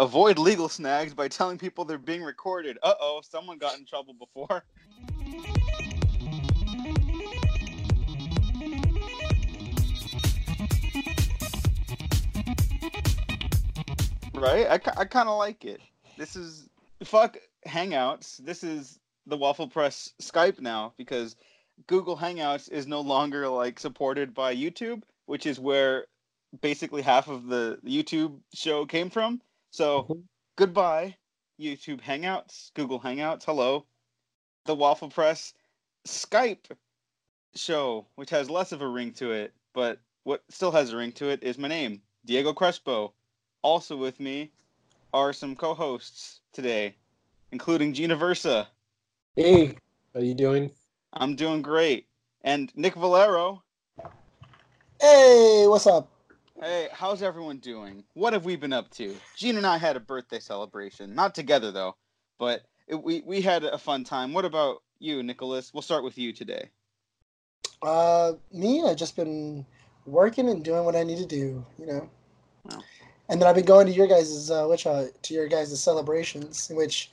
Avoid legal snags by telling people they're being recorded. Uh oh, someone got in trouble before. right? I, I kind of like it. This is fuck Hangouts. This is the Waffle Press Skype now because Google Hangouts is no longer like supported by YouTube, which is where basically half of the YouTube show came from. So Mhm. goodbye, YouTube Hangouts, Google Hangouts. Hello, the Waffle Press Skype show, which has less of a ring to it, but what still has a ring to it is my name, Diego Crespo. Also with me are some co-hosts today, including Gina Versa. Hey, how you doing? I'm doing great, and Nick Valero. Hey, what's up? Hey, how's everyone doing? What have we been up to? Gene and I had a birthday celebration, not together though, but it, we we had a fun time. What about you, Nicholas? We'll start with you today. Uh, me, I've just been working and doing what I need to do, you know. Wow. And then I've been going to your guys' uh, which uh, to your guys' celebrations, in which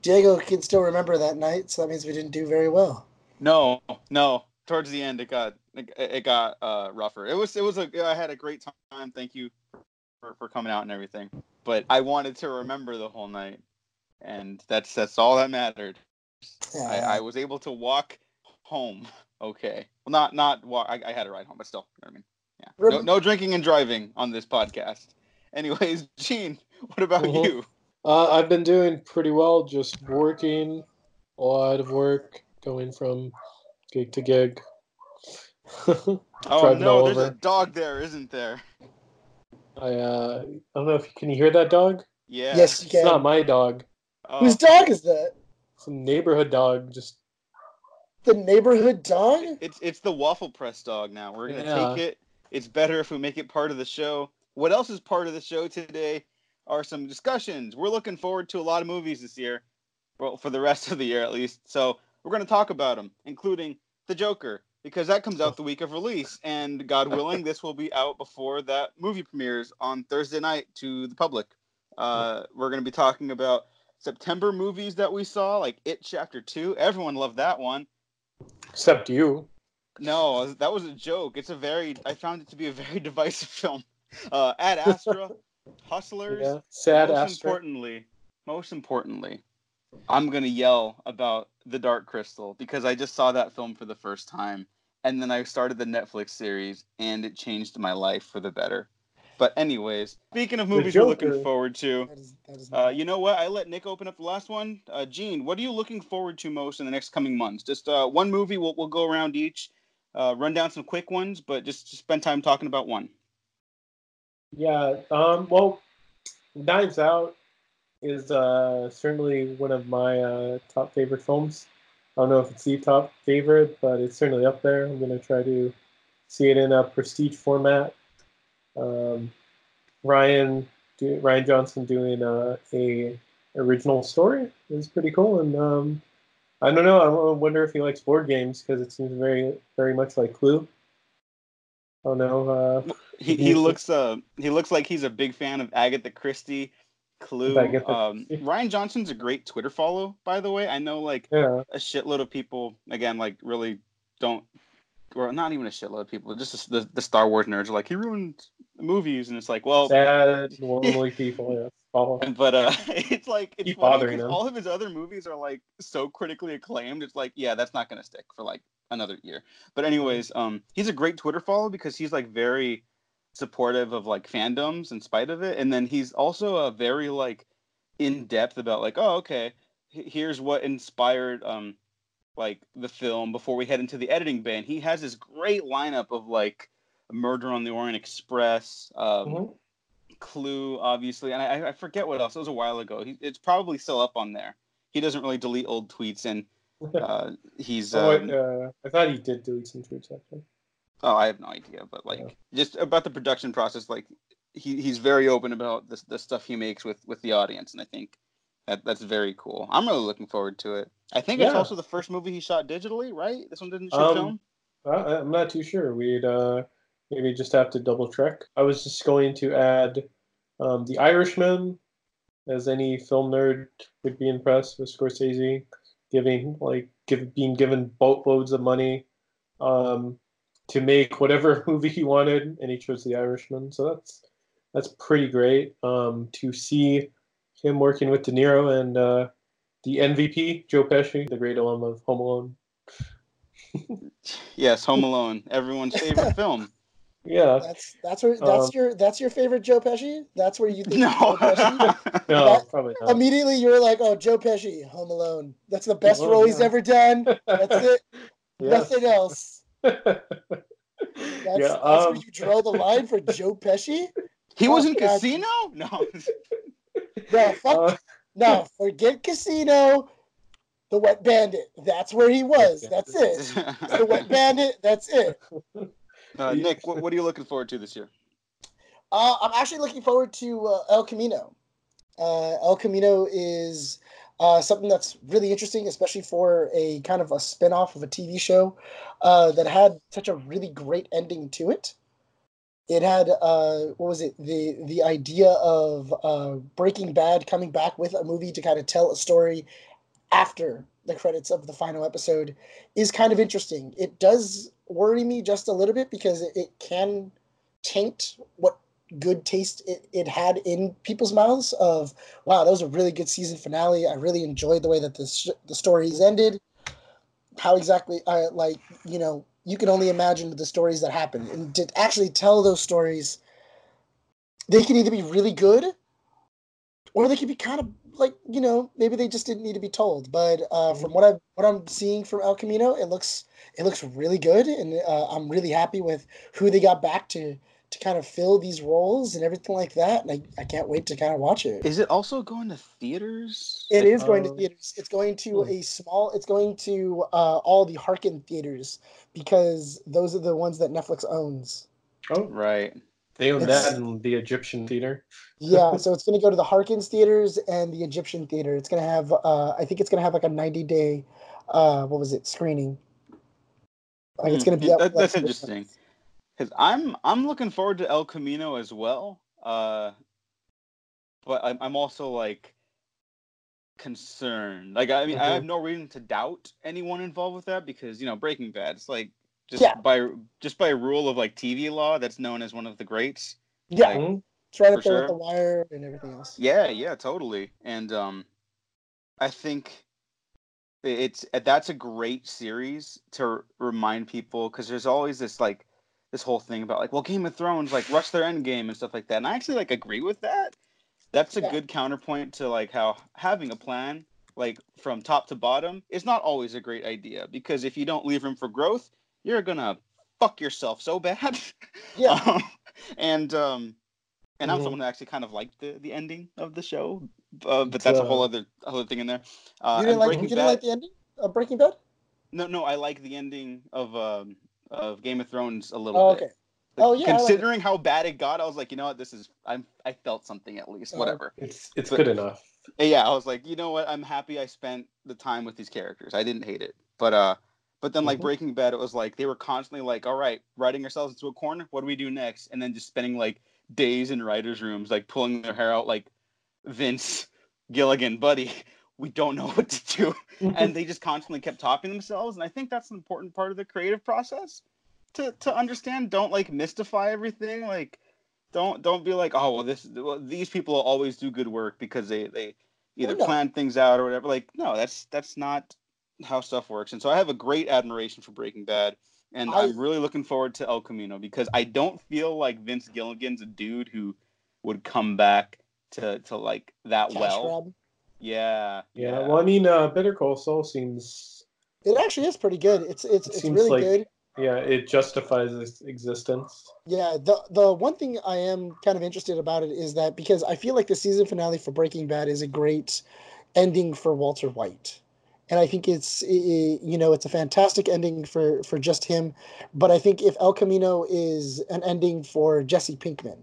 Diego can still remember that night. So that means we didn't do very well. No, no. Towards the end, it got it, it got uh, rougher. It was it was a I had a great time. Thank you for, for coming out and everything. But I wanted to remember the whole night, and that's that's all that mattered. I, Yeah. I was able to walk home. Okay, well, not not walk. I, I had a ride home, but still, you know what I mean. Yeah. No, no drinking and driving on this podcast. Anyways, Gene, what about Mhm. you? Uh, I've been doing pretty well, just working, a lot of work, going from gig to gig. Oh no, all there's a dog there, isn't there? I uh, I don't know if you can you hear that dog? Yeah. Yes, you can. It's not my dog. Oh, Whose dog is that? It's a neighborhood dog. Just The neighborhood dog? It's it's the waffle press dog now. We're gonna Yeah. take it. It's better if we make it part of the show. What else is part of the show today? Are some discussions. We're looking forward to a lot of movies this year, well, for the rest of the year at least. So we're gonna talk about them, including the Joker, because that comes out the week of release, and God willing, this will be out before that movie premieres on Thursday night to the public. Uh, we're gonna be talking about September movies that we saw, like It Chapter Two. Everyone loved that one. except you. No, that was a joke. It's a very. I found it to be a very divisive film. Uh, Ad Astra, Hustlers. Yeah, sad most Astra. importantly, most importantly, I'm gonna yell about The Dark Crystal because I just saw that film for the first time, and then I started the Netflix series, and it changed my life for the better. But anyways, speaking of movies we're looking forward to, That is, that is uh, you know what? I let Nick open up the last one. Uh, Gene, what are you looking forward to most in the next coming months? Just uh, one movie. We'll we'll go around each, uh, run down some quick ones, but just, just spend time talking about one. Yeah. Um. Well, Knives Out is uh, certainly one of my uh, top favorite films. I don't know if it's the top favorite, but it's certainly up there. I'm gonna try to see it in a prestige format. Um, Ryan do, Rian Johnson doing uh, a original story is pretty cool, and um, I don't know. I wonder if he likes board games because it seems very very much like Clue. Oh don't. Uh, He, he looks uh he looks like he's a big fan of Agatha Christie, Clue. Um, Rian Johnson's a great Twitter follow, by the way. I know like yeah. a shitload of people again like really don't or not even a shitload of people just the, the star wars nerds are like he ruined the movies and it's like well sad, lonely people. Yeah, follow. but uh it's like it's Keep funny bothering 'cause them. all of his other movies are like so critically acclaimed it's like yeah that's not gonna stick for like another year but anyways um he's a great twitter follow because he's like very supportive of like fandoms in spite of it and then he's also a very like in depth about like oh okay here's what inspired um like the film before we head into the editing and he has this great lineup of like murder on the orient express um Mhm. Clue, obviously, and I, I forget what else. It was a while ago. He, it's probably still up on there. He doesn't really delete old tweets, and uh, he's. oh, Um, wait, uh, I thought he did delete some tweets actually. Oh, I have no idea, but like Yeah. just about the production process, like he, he's very open about the the stuff he makes with with the audience, and I think that that's very cool. I'm really looking forward to it. I think it's also the first movie he shot digitally, right? This one didn't shoot Um, film. Uh, I'm not too sure. We'd uh, maybe just have to double check. I was just going to add um, The Irishman as any film nerd would be impressed with Scorsese giving like give, being given boatloads of money um, to make whatever movie he wanted, and he chose The Irishman. So that's that's pretty great um, to see him working with De Niro and uh, the MVP Joe Pesci, the great alum of Home Alone. yes, Home Alone, everyone's favorite film. Yeah, That's that's where that's Um, your that's your favorite Joe Pesci. That's where you think No. Joe Pesci. no, That- probably not. Immediately you're like, oh, Joe Pesci, Home Alone. That's the best Oh, role he's ever done. That's it. Yeah. Nothing else. That's, yeah, that's um, where you draw the line for Joe Pesci. he was in Oh, God. Casino? No. No, fuck, uh, no, forget Casino. The Wet Bandit. That's where he was. That's it. The Wet Bandit. That's it. uh, Nick, what, what are you looking forward to this year? Uh, I'm actually looking forward to uh, El Camino. Uh, El Camino is uh, something that's really interesting, especially for a kind of a spin-off of a TV show uh, that had such a really great ending to it. It had uh, what was it? The the idea of uh, Breaking Bad coming back with a movie to kind of tell a story after the credits of the final episode is kind of interesting. It does worry me just a little bit because it, it can taint what good taste it, it had in people's mouths of wow that was a really good season finale. I really enjoyed the way that this the stories ended. How exactly uh, like you know you can only imagine the stories that happen and to actually tell those stories they can either be really good or they could be kind of like you know maybe they just didn't need to be told. But uh, from what i what i'm seeing from el camino it looks it looks really good. And uh, i'm really happy with who they got back to to kind of fill these roles and everything like that. And I, I can't wait to kind of watch it. Is it also going to theaters? It is going to Um, theaters. It's going to hmm. a small. It's going to uh, all the Harkin theaters because those are the ones that Netflix owns. oh, Right. they own It's- that in the Egyptian theater. Yeah, so it's going to go to the Harkins theaters and the Egyptian theater. It's going to have. Uh, I think it's going to have like a ninety day. Uh, what was it? Screening. Like it's Hmm, going to be yeah, up. that- that's this interesting. Month. Because I'm I'm looking forward to El Camino as well. Uh, but I'm I'm also like concerned. Like I mean, I Mhm. have no reason to doubt anyone involved with that because you know Breaking Bad. It's like just Yeah. by just by rule of like TV law, that's known as one of the greats. Yeah, Like, Mhm. it's right up there sure. with the Wire and everything else. Yeah, yeah, totally. And um, I think it's that's a great series to remind people because there's always this like this whole thing about like well Game of Thrones like rush their end game and stuff like that. And I actually like agree with that. That's a Yeah. good counterpoint to like how having a plan like from top to bottom is not always a great idea because if you don't leave room for growth, you're gonna fuck yourself so bad. Yeah. Um, and um, and I'm someone who actually kind of liked the the ending of the show, uh, but that's a whole uh, other other thing in there. Uh, you didn't and like. You didn't Bad- like the ending of Breaking Bad? no, no, I like the ending of um of Game of Thrones a little Oh, bit. okay. Oh, yeah, I like. Considering how bad it got, I was like, you know what, this is I'm I felt something at least. Oh. Whatever. It's it's But- good enough. Yeah, I was like, you know what, I'm happy I spent the time with these characters. I didn't hate it, but uh, but then like Mhm. Breaking Bad, it was like they were constantly like, all right, writing ourselves into a corner. What do we do next? And then just spending like days in writers' rooms, like pulling their hair out, like Vince Gilligan, buddy. We don't know what to do. Mm-hmm. And they just constantly kept topping themselves. And i think that's an important part of the creative process to to understand. Don't like mystify everything. Like don't don't be like oh well this well, these people will always do good work because they they either no. plan things out or whatever. Like no that's that's not how stuff works. And so i have a great admiration for breaking bad. And I- i'm really looking forward to el camino because i don't feel like vince gilligan's a dude who would come back to to like that Cash well. Yeah, yeah Well, I mean, uh, Better Call Saul seems. It actually is pretty good. It's it's It it's seems really like- good. Yeah, it justifies its existence. Yeah, the the one thing I am kind of interested about it is that because I feel like the season finale for Breaking Bad is a great ending for Walter White. And I think it's i- i- you know, it's a fantastic ending for for just him, but I think if El Camino is an ending for Jesse Pinkman.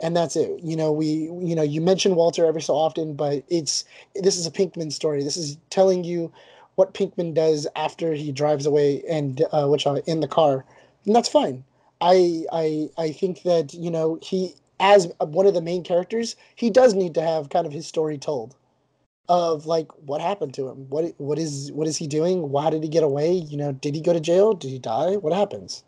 And that's it. You know, we you know, you mention Walter every so often, but it's this is a Pinkman story. This is telling you what Pinkman does after he drives away and uh, which uh, in the car. And that's fine. I I I think that you know he as one of the main characters, he does need to have kind of his story told of like what happened to him. What what is what is he doing? Why did he get away? You know, did he go to jail? Did he die? What happens?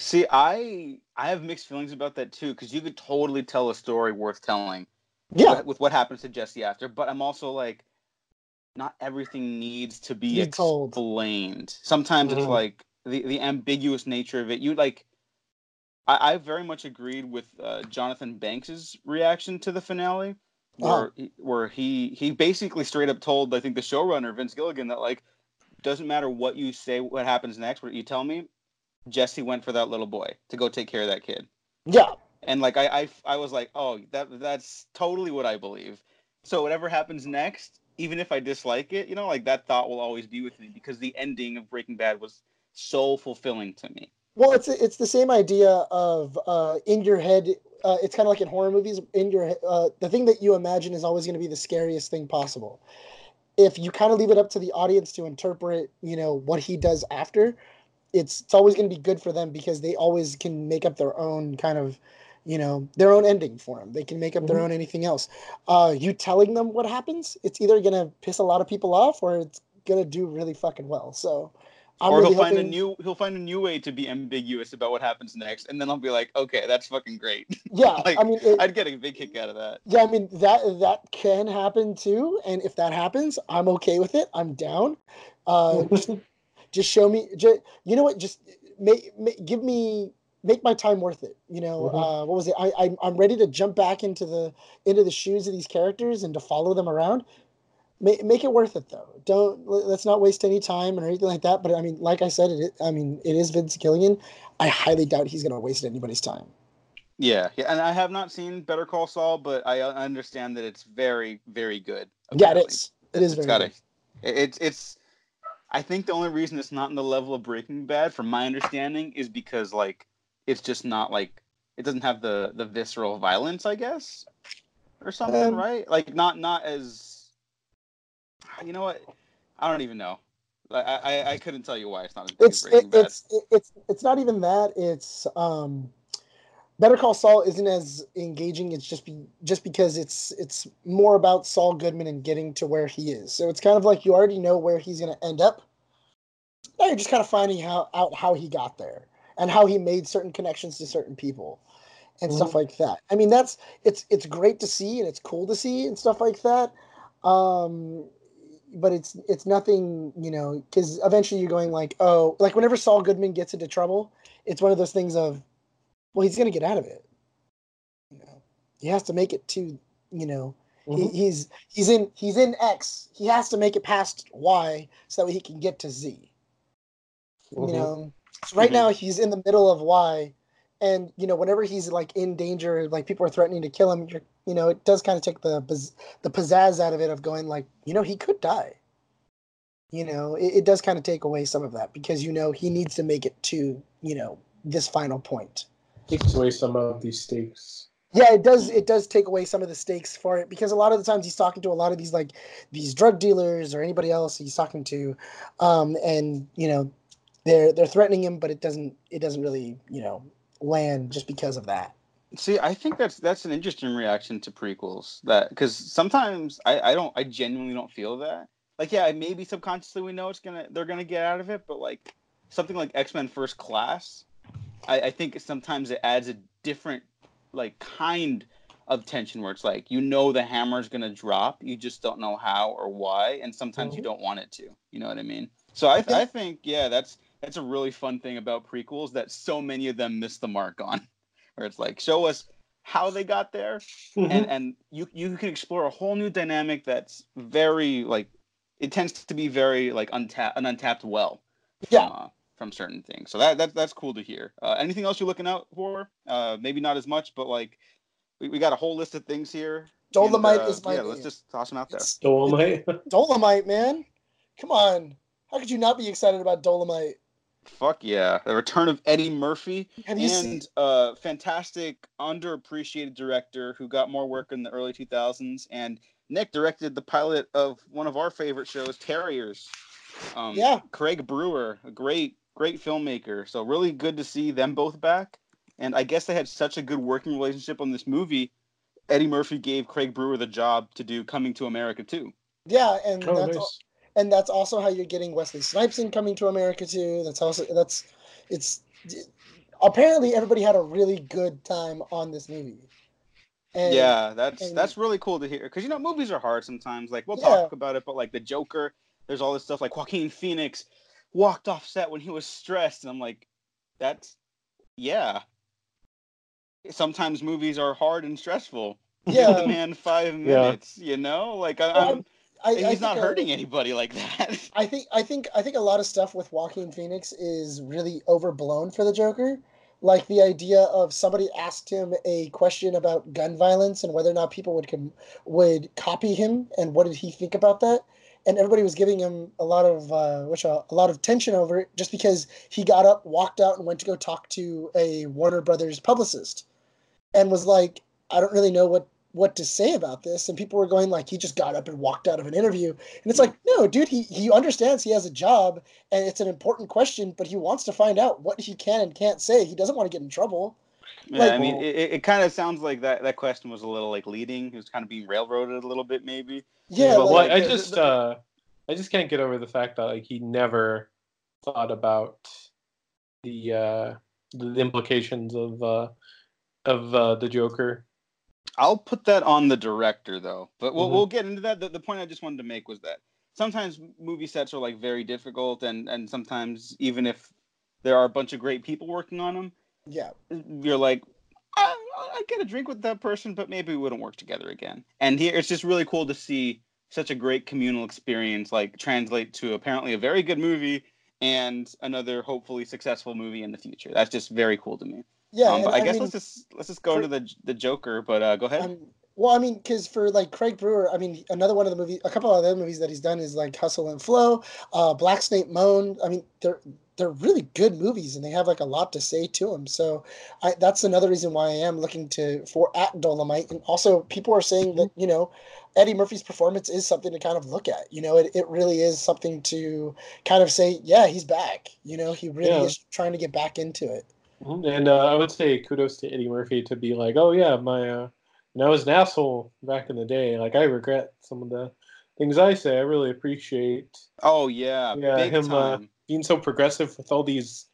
See, I I have mixed feelings about that too because you could totally tell a story worth telling. Yeah, with, with what happens to Jesse after, but I'm also like, not everything needs to be Be told. explained. Sometimes it's Mhm. like the the ambiguous nature of it. You like, I, I very much agreed with uh, Jonathan Banks's reaction to the finale, where Uh-huh. where he he basically straight up told I think the showrunner Vince Gilligan that like doesn't matter what you say, what happens next, what you tell me, Jesse went for that little boy to go take care of that kid yeah, and like I, I I was like, oh, that that's totally what I believe. So whatever happens next, even if I dislike it, you know, like that thought will always be with me because the ending of Breaking Bad was so fulfilling to me. Well, it's it's the same idea of uh, in your head. Uh, it's kind of like in horror movies. In your uh, the thing that you imagine is always going to be the scariest thing possible. If you kind of leave it up to the audience to interpret, you know, what he does after, it's it's always going to be good for them because they always can make up their own kind of, you know, their own ending for them They can make up their Mhm. own anything else. Uh, you telling them what happens, it's either going to piss a lot of people off or it's going to do really fucking well. So. I'm or really he'll find a new he'll find a new way to be ambiguous about what happens next, and then I'll be like, okay, that's fucking great. Yeah, like, I mean, it, I'd get a big kick out of that. Yeah, I mean that that can happen too, and if that happens, I'm okay with it. I'm down. Uh, just, just show me. Just, you know what? Just make, make give me make my time worth it. You know, Mhm. uh, what was it? I, I I'm ready to jump back into the into the shoes of these characters and to follow them around. Make, make it worth it though. Don't let- let's not waste any time or anything like that. But I mean, like I said, it. I mean, it is Vince Gilligan. I highly doubt he's going to waste anybody's time. Yeah, yeah, and I have not seen Better Call Saul, but I uh, understand that it's very, very good. Yeah, it apparently. is. It is It's very. got good. it. It's it's. I think the only reason it's not in the level of Breaking Bad, from my understanding, is because like it's just not like it doesn't have the the visceral violence, I guess, or something, Um, right? Like not not as. You know what? I don't even know. I I, I couldn't tell you why it's not as it's Breaking it, Bad. it's it, it's it's not even that it's um better call saul isn't as engaging it's just be just because it's it's more about saul goodman and getting to where he is. So it's kind of like you already know where he's going to end up. Now you're just kind of finding how out how he got there and how he made certain connections to certain people and stuff like that. I mean that's it's it's great to see and it's cool to see and stuff like that um but it's it's nothing you know because eventually you're going like oh like whenever saul goodman gets into trouble it's one of those things of well he's gonna get out of it. You know? He has to make it to you know he, Mhm. he's he's in he's in x. He has to make it past y so that he can get to z. You Mhm. know? So right Mhm. now he's in the middle of y and you know whenever he's like in danger like people are threatening to kill him you're you know it does kind of take the the pizzazz out of it of going like you know he could die. You know? It, it does kind of take away some of that because you know he needs to make it to you know this final point Takes away some of these stakes. yeah it does it does take away some of the stakes for it because a lot of the times he's talking to a lot of these like these drug dealers or anybody else he's talking to um and you know they're they're threatening him but it doesn't it doesn't really you know land just because of that See, I think that's that's an interesting reaction to prequels. That because sometimes I, I don't I genuinely don't feel that. Like yeah, maybe subconsciously we know it's gonna they're gonna get out of it, but like something like X Men First Class, I, I think sometimes it adds a different like kind of tension where it's like you know the hammer's gonna drop, you just don't know how or why, and sometimes you Mhm. don't want it to. You know what I mean? So I I think yeah, that's that's a really fun thing about prequels that so many of them miss the mark on where it's like show us how they got there Mm-hmm. and and you you can explore a whole new dynamic that's very like it tends to be very like untapped an untapped well from, Yeah. uh, from certain things so that, that that's cool to hear uh, anything else you're looking out for uh maybe not as much but like we, we got a whole list of things here Dolomite and, uh, is my yeah let's just toss them out there It's Dolomite. Dolomite, man. Come on. How could you not be excited about Dolomite? fuck yeah the return of eddie murphy Have you seen? and uh, fantastic underappreciated director who got more work in the early 2000s and nick directed the pilot of one of our favorite shows terriers um, Yeah. craig brewer a great great filmmaker so really good to see them both back And I guess they had such a good working relationship on this movie. Eddie Murphy gave Craig Brewer the job to do Coming to America too. Yeah, and Oh, that's nice. and that's also how you're getting Wesley Snipes in coming to America too. That's also that's it's apparently everybody had a really good time on this movie. And yeah, that's and- that's really cool to hear because you know movies are hard sometimes. Like we'll Yeah. talk about it, but like the Joker, there's all this stuff like Joaquin Phoenix walked off set when he was stressed, and I'm like, that's yeah. Sometimes movies are hard and stressful. Give Yeah. the man five minutes, you know. Like I, Well, I'm, um, I, he's I not think, hurting anybody like that. I think I think I think a lot of stuff with Joaquin Phoenix is really overblown for the Joker. Like the idea of somebody asked him a question about gun violence and whether or not people would com- would copy him and what did he think about that, and everybody was giving him a lot of uh, which uh, a lot of tension over it just because he got up, walked out, and went to go talk to a Warner Brothers publicist, and was like, I don't really know what what to say about this, and people were going like he just got up and walked out of an interview, and it's like, no, dude, he he understands he has a job and it's an important question, but he wants to find out what he can and can't say. He doesn't want to get in trouble. Yeah, Like- I mean, it, it, it kind of sounds like that that question was a little like leading. He was kind of being railroaded a little bit, maybe. Yeah, but well, like, I just the- uh, I just can't get over the fact that like he never thought about the uh, the implications of uh, of uh, the Joker. I'll put that on the director though, but we'll Mhm. we'll get into that. The, the point I just wanted to make was that sometimes movie sets are like very difficult, and and sometimes even if there are a bunch of great people working on them, yeah, you're like, I, I get a drink with that person, but maybe we wouldn't work together again. And here, it's just really cool to see such a great communal experience like translate to apparently a very good movie and another hopefully successful movie in the future. That's just very cool to me. yeah. um, but I, guess mean, let's just let's just go for- into the the Joker. But uh, go ahead. Um, well, I mean, because for like Craig Brewer, I mean, another one of the movies, a couple of other movies that he's done is like Hustle and Flow, uh, Black Snake Moan. I mean, they're they're really good movies, and they have like a lot to say to them. So, I, that's another reason why I am looking to for at Dolomite, and also people are saying that you know. Eddie Murphy's performance is something to kind of look at. You know, it, it really is something to kind of say, yeah, he's back. You know, he really Yeah. is trying to get back into it. Mhm. And uh, I would say kudos to Eddie Murphy to be like, oh yeah, my uh, when I was an asshole back in the day. Like I regret some of the things I say. I really appreciate oh yeah, Yeah, big him, uh, being so progressive with all these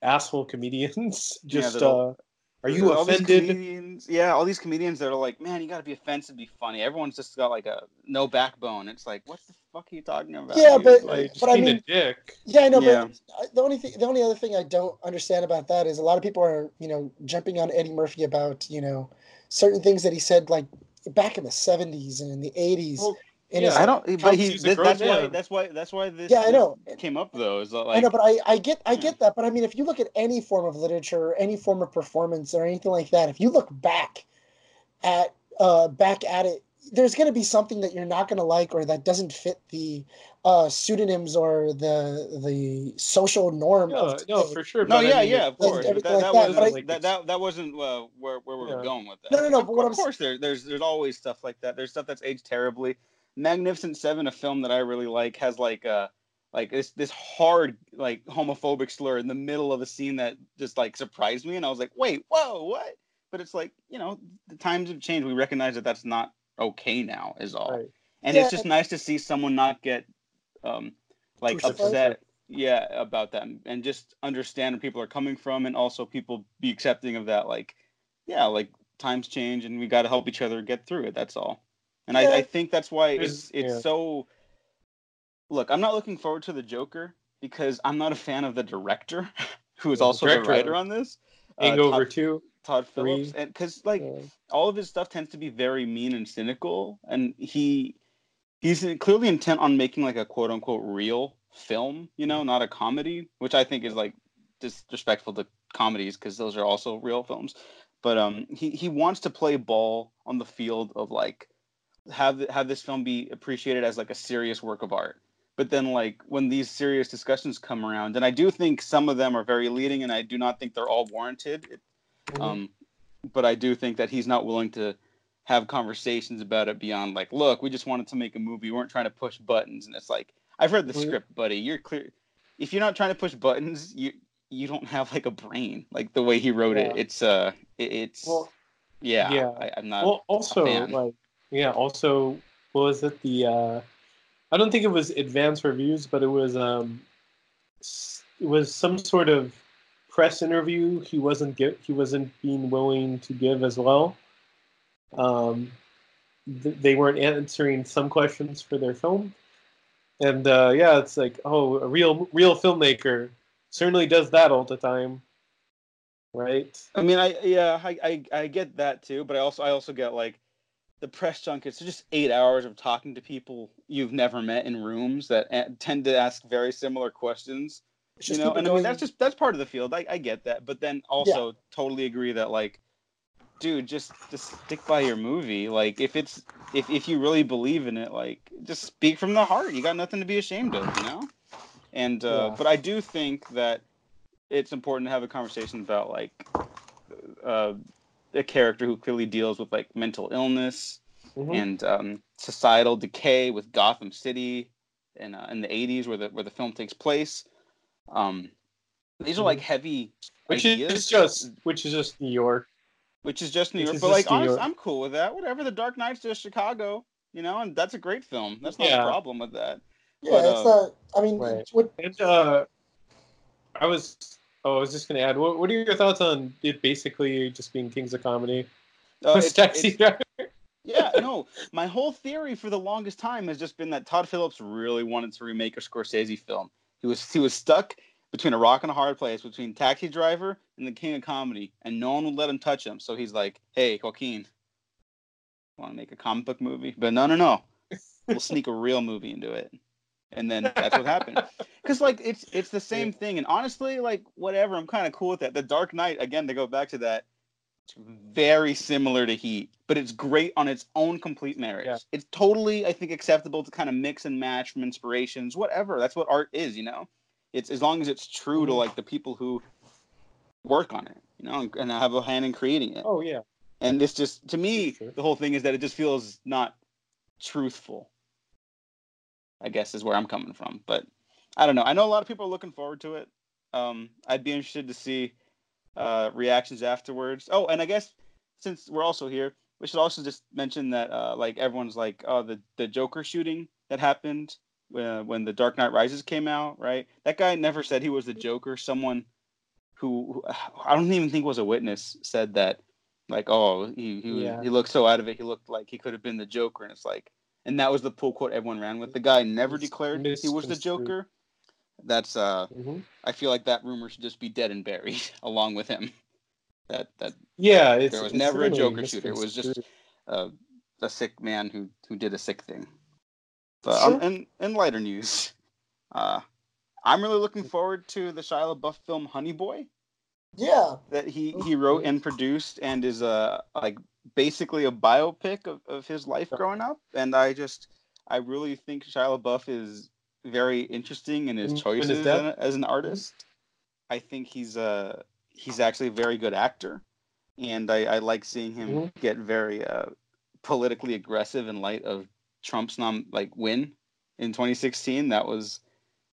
asshole comedians. Just that all- uh, are you all offended? comedians, yeah, all these comedians that are like, man, you got to be offensive to be funny. Everyone's just got like a no backbone. It's like, what the fuck are you talking about? Yeah, dude? but- Like, Like, just but I mean- a dick. Yeah, I know, Yeah. but the only thing, the only other thing I don't understand about that is a lot of people are, you know, jumping on Eddie Murphy about, you know, certain things that he said like back in the '70s and in the '80s. Well, and yeah, it's I like- don't. But Counts he's he's a this, grown that's why. That's why. That's why this. Yeah, I this know. Came up though. Is that I know, but I, I get I get that, but I mean, if you look at any form of literature or any form of performance or anything like that, if you look back at uh back at it, there's going to be something that you're not going to like or that doesn't fit the uh pseudonyms or the the social norm. No, of no, for sure. no, but I yeah, mean, yeah, of course. everything But that, like that that, wasn't that, that that wasn't uh, where where we were Yeah. going with that. No, no, no, Of, but what of I'm s- course, there, there's there's always stuff like that. There's stuff that's aged terribly. Magnificent Seven, a film that I really like, has like uh like this this hard like homophobic slur in the middle of a scene that just like surprised me, and I was like, wait, whoa, what? But it's like you know the times have changed. We recognize that that's not okay now, is all. Right. And Yeah. it's just nice to see someone not get um like Crucified. upset yeah about that and just understand where people are coming from and also people be accepting of that like yeah like times change and we got to help each other get through it that's all and Yeah. I, I think that's why it's it's yeah. so look i'm not looking forward to the joker because i'm not a fan of the director who is Yeah, the also the director writer on this uh, Hangover Todd, two. Todd three, Phillips and because like uh, all of his stuff tends to be very mean and cynical and he he's clearly intent on making like a quote unquote real film you know not a comedy which i think is like disrespectful to comedies because those are also real films. But um he he wants to play ball on the field of like have have this film be appreciated as like a serious work of art. But then like when these serious discussions come around and i do think some of them are very leading and i do not think they're all warranted it, mhm. um, but I do think that he's not willing to have conversations about it beyond like, look, we just wanted to make a movie. We weren't trying to push buttons. And it's like, I've read the script, buddy. You're clear. If you're not trying to push buttons, you you don't have like a brain like the way he wrote it. It's uh, it, it's Well, yeah. yeah. I, I'm not. well, also like yeah, also what was it the uh, I don't think it was advanced reviews, but it was um, it was some sort of press interview he wasn't give, he wasn't being willing to give as well. Um, th- they weren't answering some questions for their film, and uh, yeah, it's like oh, a real real filmmaker certainly does that all the time, right? I mean, I yeah, I, I I get that too, but I also I also get like the press junkets are just eight hours of talking to people you've never met in rooms that tend to ask very similar questions. You know, and I mean that's just that's part of the field. I, I get that, but then also totally agree that like, dude, just just stick by your movie. Like if it's if if you really believe in it, like just speak from the heart. You got nothing to be ashamed of, you know. And uh, Yeah. but I do think that it's important to have a conversation about like uh, a character who clearly deals with like mental illness Mhm. and um, societal decay with Gotham City in uh, in the '80s, where the where the film takes place. Um, these are like heavy which ideas, is just which is just New York. which is just New which York. But like, New honestly, I'm cool with that. Whatever. The Dark Knight's just Chicago, you know, and that's a great film. That's not Yeah. a problem with that. yeah, but, it's uh, not. I mean, Right. what And uh, I was oh, I was just gonna add. What, what are your thoughts on it basically just being Kings of Comedy? Uh, it's- Taxi it's- Driver. yeah, no. My whole theory for the longest time has just been that Todd Phillips really wanted to remake a Scorsese film. He was he was stuck between a rock and a hard place between Taxi Driver and The King of Comedy, and no one would let him touch him. So he's like, "Hey, Joaquin, want to make a comic book movie?" But no, no, no. We'll sneak a real movie into it, and then that's what happened. Because like it's it's the same thing, and honestly, like whatever, I'm kind of cool with that. The Dark Knight, again, to go back to that, it's very similar to Heat, but it's great on its own complete merits. Yeah. It's totally, I think, acceptable to kind of mix and match from inspirations, whatever. That's what art is, you know. It's as long as it's true to Mhm. like the people who work on it, you know, and, and have a hand in creating it. Oh yeah. And it's just to me, Sure. the whole thing is that it just feels not truthful. I guess is where I'm coming from, but I don't know. I know a lot of people are looking forward to it. Um, I'd be interested to see uh, reactions afterwards. Oh, and I guess since we're also here, we should also just mention that uh, like everyone's like, oh, the the Joker shooting that happened when when the Dark Knight Rises came out, right? That guy never said he was the Joker. Someone who, who I don't even think was a witness said that like oh he he, Yeah. he looked so out of it he looked like he could have been the joker and it's like and that was the pull quote everyone ran with the guy never declared he was the joker that's uh hmm i feel like that rumor should just be dead and buried along with him. That that Yeah. It's, There was it's never a Joker shooter. It was just- uh a sick man who who did a sick thing. But um, Sure. in in lighter news uh i'm really looking forward to the shia labeouf film honey boy. Yeah, that he he wrote and produced and is uh like basically a biopic of, of his life growing up. And i just i really think shia labeouf is very interesting in his and choices as, as an artist. I think he's uh he's actually a very good actor. And i, I like seeing him Mhm. get very uh politically aggressive in light of trump's nom like win in 2016 that was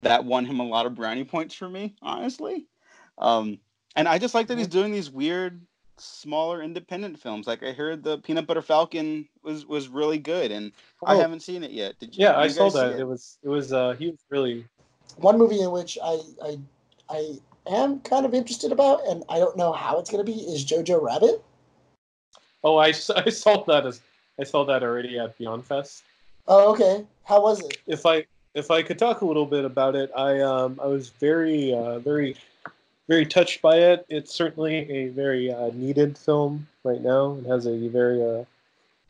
that won him a lot of brownie points for me honestly. Um and I just like that he's doing these weird, smaller independent films. Like I heard the Peanut Butter Falcon was was really good, and I Oh, haven't seen it yet. Did you? Yeah, did I you saw that. it? It was it was uh he was really one movie in which I I I am kind of interested about, and I don't know how it's gonna be, is Jojo Rabbit. oh I, I saw that as I saw that already at Beyond Fest. Oh, okay. How was it? if I if I could talk a little bit about it, I um I was very uh, very very touched by it. It's certainly a very uh, needed film right now. It has a very uh,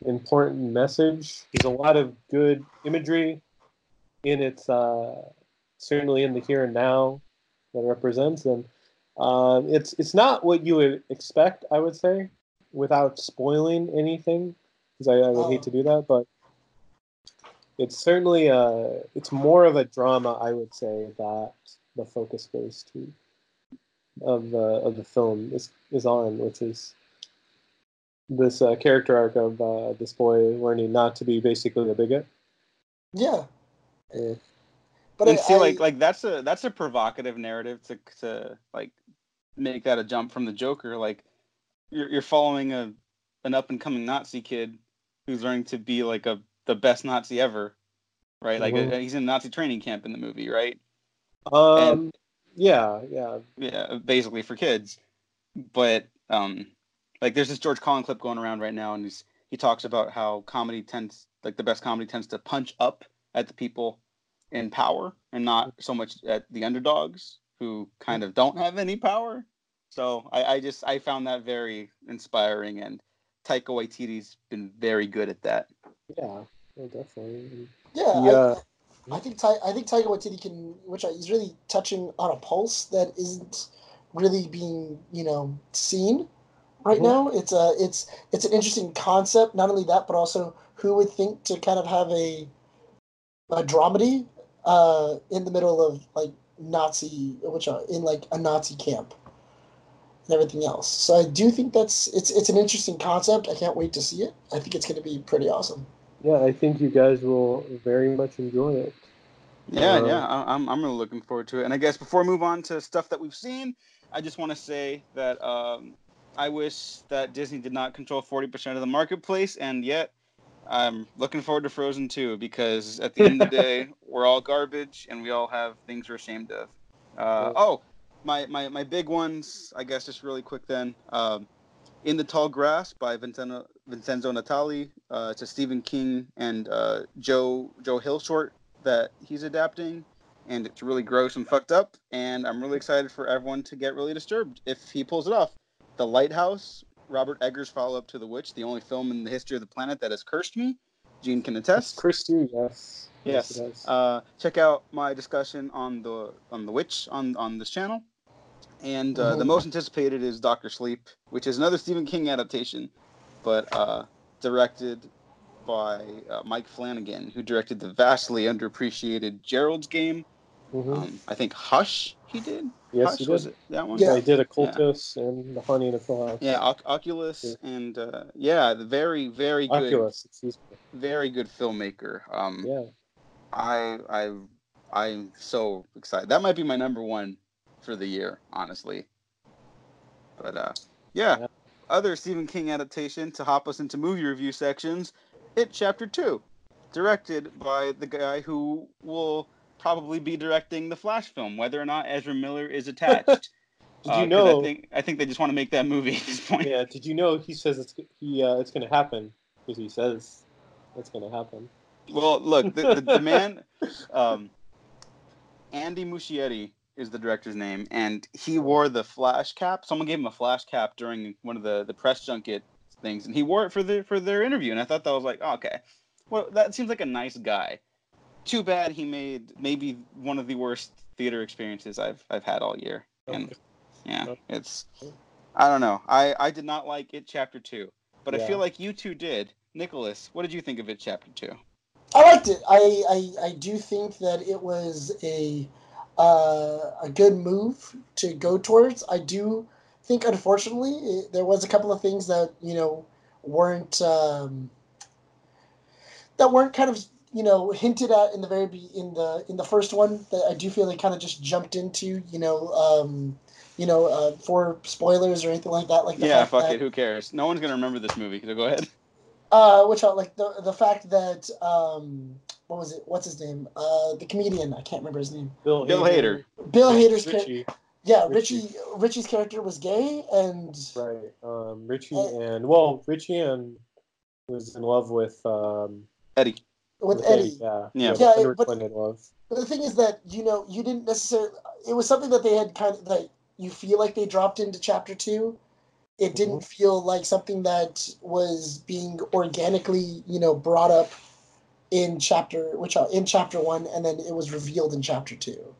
important message. There's a lot of good imagery in its uh, certainly in the here and now that represents them. um, it's it's not what you would expect. I would say without spoiling anything because I, I would hate to do that, but it's certainly a, it's more of a drama i would say that the focus goes to of the of the film is is on which is this uh, character arc of uh, this boy learning not to be basically a bigot Yeah. Yeah. But and I, see, I- like like that's a that's a provocative narrative to to like make that a jump from the Joker. Like you're you're following a an up and coming Nazi kid who's learning to be like a the best Nazi ever, right? Like Mhm. uh he's in a Nazi training camp in the movie, right? Um, yeah, yeah. Yeah, basically for kids. But um, like there's this George Carlin clip going around right now, and he's he talks about how comedy tends like the best comedy tends to punch up at the people in power and not so much at the underdogs who kind of don't have any power. So I, I just I found that very inspiring, and Taika Waititi's been very good at that. Yeah, yeah, definitely. yeah, Yeah. I, I think Ty, I think Taika Waititi can, which is really touching on a pulse that isn't really being you know seen right Mhm. now. It's a it's it's an interesting concept. Not only that, but also who would think to kind of have a a dramedy uh, in the middle of like Nazi, which are in like a Nazi camp and everything else. So I do think that's it's it's an interesting concept. I can't wait to see it. I think it's going to be pretty awesome. Yeah, I think you guys will very much enjoy it. Yeah, Uh, yeah, I- I'm I'm really looking forward to it. And I guess before we move on to stuff that we've seen, I just want to say that um, I wish that Disney did not control 40% of the marketplace, and yet I'm looking forward to Frozen 2 because at the end of the day, we're all garbage and we all have things we're ashamed of. Uh, oh, my, my my big ones, I guess, just really quick then. Um, in the Tall Grass by Vincenzo, Vincenzo Natali. Uh, it's a Stephen King and uh, Joe Joe Hill short that he's adapting, and it's really gross and fucked up. And I'm really excited for everyone to get really disturbed if he pulls it off. The Lighthouse, Robert Eggers' follow-up to The Witch, the only film in the history of the planet that has cursed me. Gene can attest. Christy, yes. Yes. it. Uh, check out my discussion on the on the witch on on this channel. And uh, the Mhm. most anticipated is Doctor Sleep, which is another Stephen King adaptation, but uh, directed by uh, Mike Flanagan, who directed the vastly underappreciated Gerald's Game. Mhm. Um, I think Hush he did. yes, Hush he was did. it that one? Yeah. I did Oculus and the Haunting of Hill House. Yeah, Oc- Oculus Yeah. and uh, yeah, the very very good, Oculus, excuse me. very good filmmaker. Um, Yeah. I I I'm so excited. That might be my number one for the year, honestly. But uh, yeah. Yeah. Other Stephen King adaptation to hop us into movie review sections. It Chapter Two, directed by the guy who will probably be directing the Flash film, whether or not Ezra Miller is attached. Did Uh, you know? I think I think they just want to make that movie at this point. yeah. Did you know he says it's he uh, it's gonna happen because he says it's gonna happen. Well, look, the, the, the man, um, Andy Muschietti is the director's name, and he wore the flash cap. Someone gave him a flash cap during one of the, the press junket things, and he wore it for the for their interview. And I thought that was like, oh, okay, well, that seems like a nice guy. Too bad he made maybe one of the worst theater experiences I've I've had all year. And yeah, it's I don't know. I I did not like it chapter two, but I feel like you two did. Nicholas, what did you think of it chapter two? I liked it. I, I, I do think that it was a uh, a good move to go towards. I do think, unfortunately, it, there was a couple of things that you know weren't um, that weren't kind of you know hinted at in the very be- in the in the first one that I do feel they kind of just jumped into. You know, um, you know, uh, for spoilers or anything like that. Like the yeah, fuck that, it. Who cares? No one's gonna remember this movie. So go ahead. uh, which are like the the fact that um, what was it? What's his name? Uh, the comedian. I can't remember his name. Bill, Bill Hader. Bill Rich- Hader's character. Richie, Yeah, Richie. Richie. Richie's character was gay, and right? Um, Richie Uh, and well, Richie and was in love with um Eddie. with Eddie. Yeah, Yeah. Yeah, Henry but- Clinton love. But the thing is that you know you didn't necessarily. It was something that they had kind of that you feel like they dropped into chapter two. It didn't feel like something that was being organically, you know, brought up in chapter which are in chapter one, and then it was revealed in chapter two.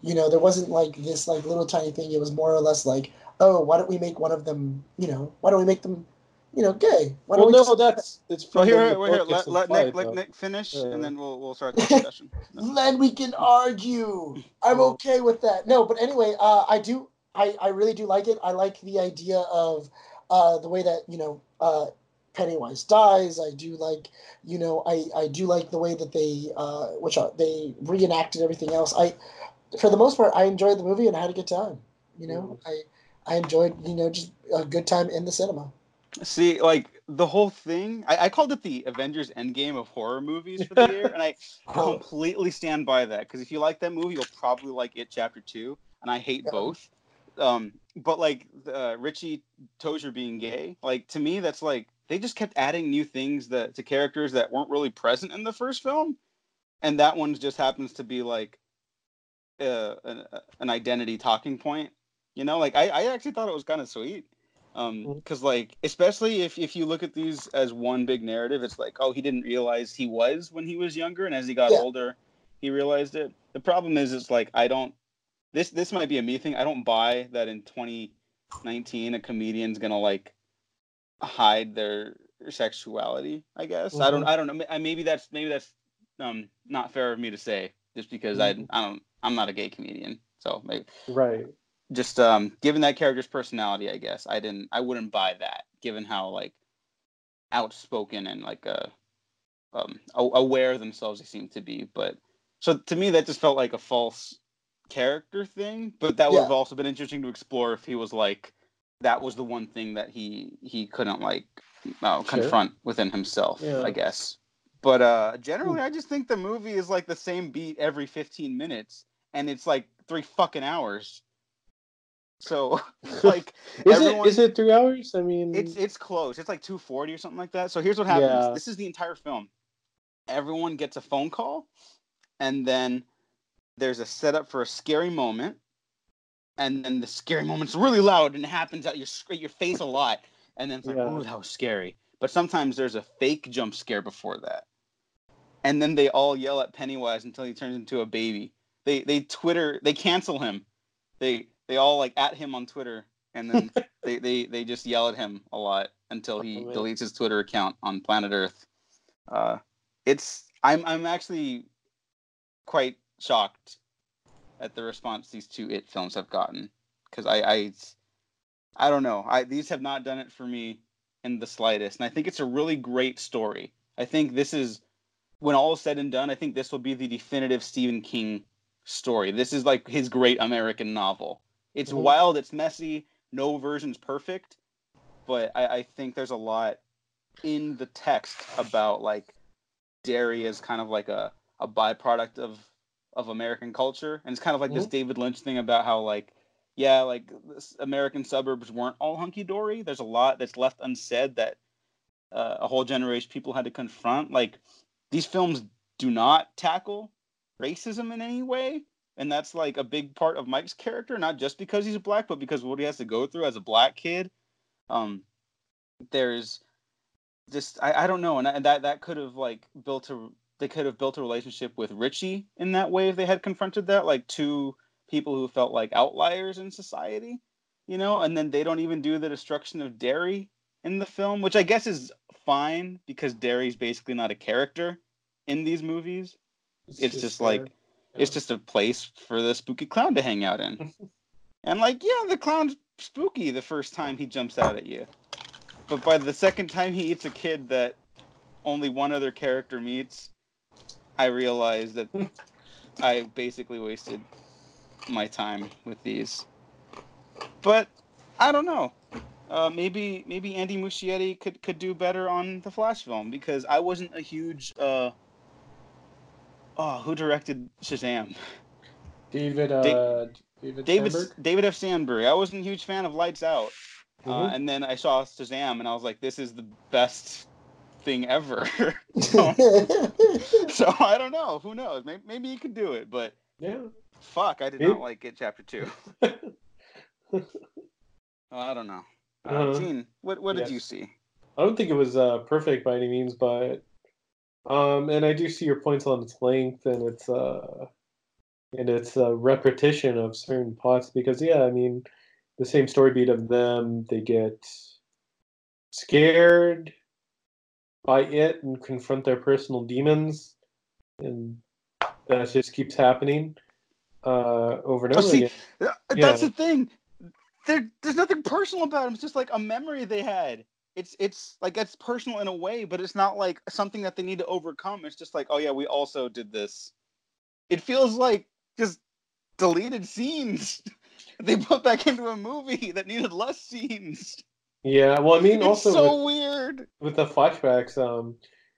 You know, there wasn't like this like little tiny thing. It was more or less like, oh, why don't we make one of them? You know, why don't we make them, you know, gay? Why Well, don't we no, just- that's it's Well, from here, the here, here book, let, let implied, Nick let. Nick finish, Yeah. and then we'll we'll start the discussion. then we can argue. I'm okay with that. No, but anyway, uh, I do. I, I really do like it. I like the idea of uh, the way that you know uh, Pennywise dies. I do like, you know, I, I do like the way that they, uh, which are, they reenacted everything else. I, for the most part, I enjoyed the movie and I had a good time. You know, mm. I, I enjoyed, you know, just a good time in the cinema. See, like the whole thing, I, I called it the Avengers Endgame of horror movies for the year, and I completely stand by that. Because if you like that movie, you'll probably like it Chapter Two, and I hate yeah. both. Um, but like uh, Richie Tozier being gay, like to me, that's like they just kept adding new things that to characters that weren't really present in the first film, and that one just happens to be like uh, an, an identity talking point. You know, like I, I actually thought it was kind of sweet um because mm-hmm. like especially if if you look at these as one big narrative it's like oh he didn't realize he was when he was younger and as he got yeah. older he realized it the problem is it's like i don't this this might be a me thing i don't buy that in 2019 a comedian's gonna like hide their sexuality i guess mm-hmm. i don't i don't know maybe that's maybe that's um not fair of me to say just because mm-hmm. i i don't i'm not a gay comedian so maybe right just um, given that character's personality, I guess I didn't, I wouldn't buy that, given how like outspoken and like uh, um, aware themselves they seem to be. But so to me, that just felt like a false character thing. But that would yeah. have also been interesting to explore if he was like that was the one thing that he he couldn't like uh, confront sure. within himself. Yeah. I guess. But uh, generally, I just think the movie is like the same beat every 15 minutes, and it's like three fucking hours. So like is everyone, it is it three hours? I mean it's it's close. It's like two forty or something like that. So here's what happens. Yeah. This is the entire film. Everyone gets a phone call and then there's a setup for a scary moment. And then the scary moment's really loud and it happens at your at your face a lot. And then it's like, yeah. oh, that was scary. But sometimes there's a fake jump scare before that. And then they all yell at Pennywise until he turns into a baby. They they Twitter they cancel him. They they all like at him on Twitter, and then they, they they just yell at him a lot until he deletes his Twitter account on planet Earth. Uh, it's I'm I'm actually quite shocked at the response these two It films have gotten because I I I don't know I these have not done it for me in the slightest, and I think it's a really great story. I think this is when all is said and done. I think this will be the definitive Stephen King story. This is like his great American novel. It's mm-hmm. wild. It's messy. No version's perfect, but I, I think there's a lot in the text about like Derry as kind of like a, a byproduct of of American culture, and it's kind of like mm-hmm. this David Lynch thing about how like yeah, like American suburbs weren't all hunky dory. There's a lot that's left unsaid that uh, a whole generation of people had to confront. Like these films do not tackle racism in any way, and that's like a big part of Mike's character, not just because he's black, but because what he has to go through as a black kid. Um, there's just I, I don't know, and, and that that could have like built a they could have built a relationship with Richie in that way if they had confronted that, like two people who felt like outliers in society, you know, and then they don't even do the destruction of Derry in the film, which I guess is fine because Derry's basically not a character in these movies. It's, it's just, just like it's just a place for the spooky clown to hang out in. and like, yeah, the clown's spooky the first time he jumps out at you. But by the second time he eats a kid that only one other character meets, I realized that I basically wasted my time with these. But I don't know. Uh, maybe maybe Andy Muschietti could, could do better on the Flash film because I wasn't a huge uh, Oh, who directed Shazam? David. Uh, David. David. David F. Sandberg. I wasn't a huge fan of Lights Out, uh, mm-hmm. uh, and then I saw Shazam, and I was like, "This is the best thing ever." so, so, I don't know. Who knows? Maybe, maybe he could do it, but yeah. Fuck, I did not like it. Chapter two. oh, I don't know. Uh, uh-huh. Gene, what what yes. did you see? I don't think it was uh, perfect by any means, but um, and I do see your points on its length and its uh, and its uh, repetition of certain plots because yeah, I mean, the same story beat of them, they get scared by it and confront their personal demons, and that just keeps happening uh, over and over see, again. Uh, that's yeah. the thing. There, there's nothing personal about them. It's just like a memory they had it's it's like it's personal in a way, but it's not like something that they need to overcome. It's just like, oh yeah, we also did this. It feels like just deleted scenes they put back into a movie that needed less scenes. Yeah, well, I mean, It's also so with, weird. with the flashbacks, um,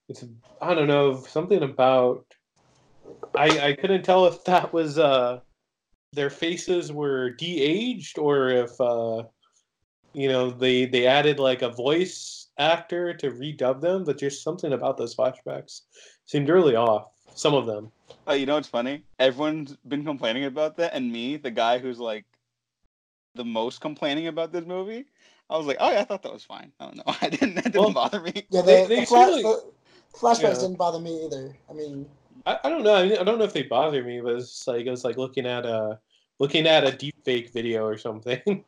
it's I don't know something about. I I couldn't tell if that was uh, their faces were de-aged or if uh, you know they they added like a voice actor to redub them, but just something about those flashbacks seemed really off. Some of them. Oh, you know what's funny? Everyone's been complaining about that, and me, the guy who's like the most complaining about this movie, I was like, oh yeah, I thought that was fine. I don't know. I didn't. That didn't Well, bother me. Yeah, the, They- they the, fla- certainly- the flashbacks Yeah. didn't bother me either. I mean, I, I don't know. I, mean, I don't know if they bother me, but it's like it was like looking at a looking at a deep fake video or something.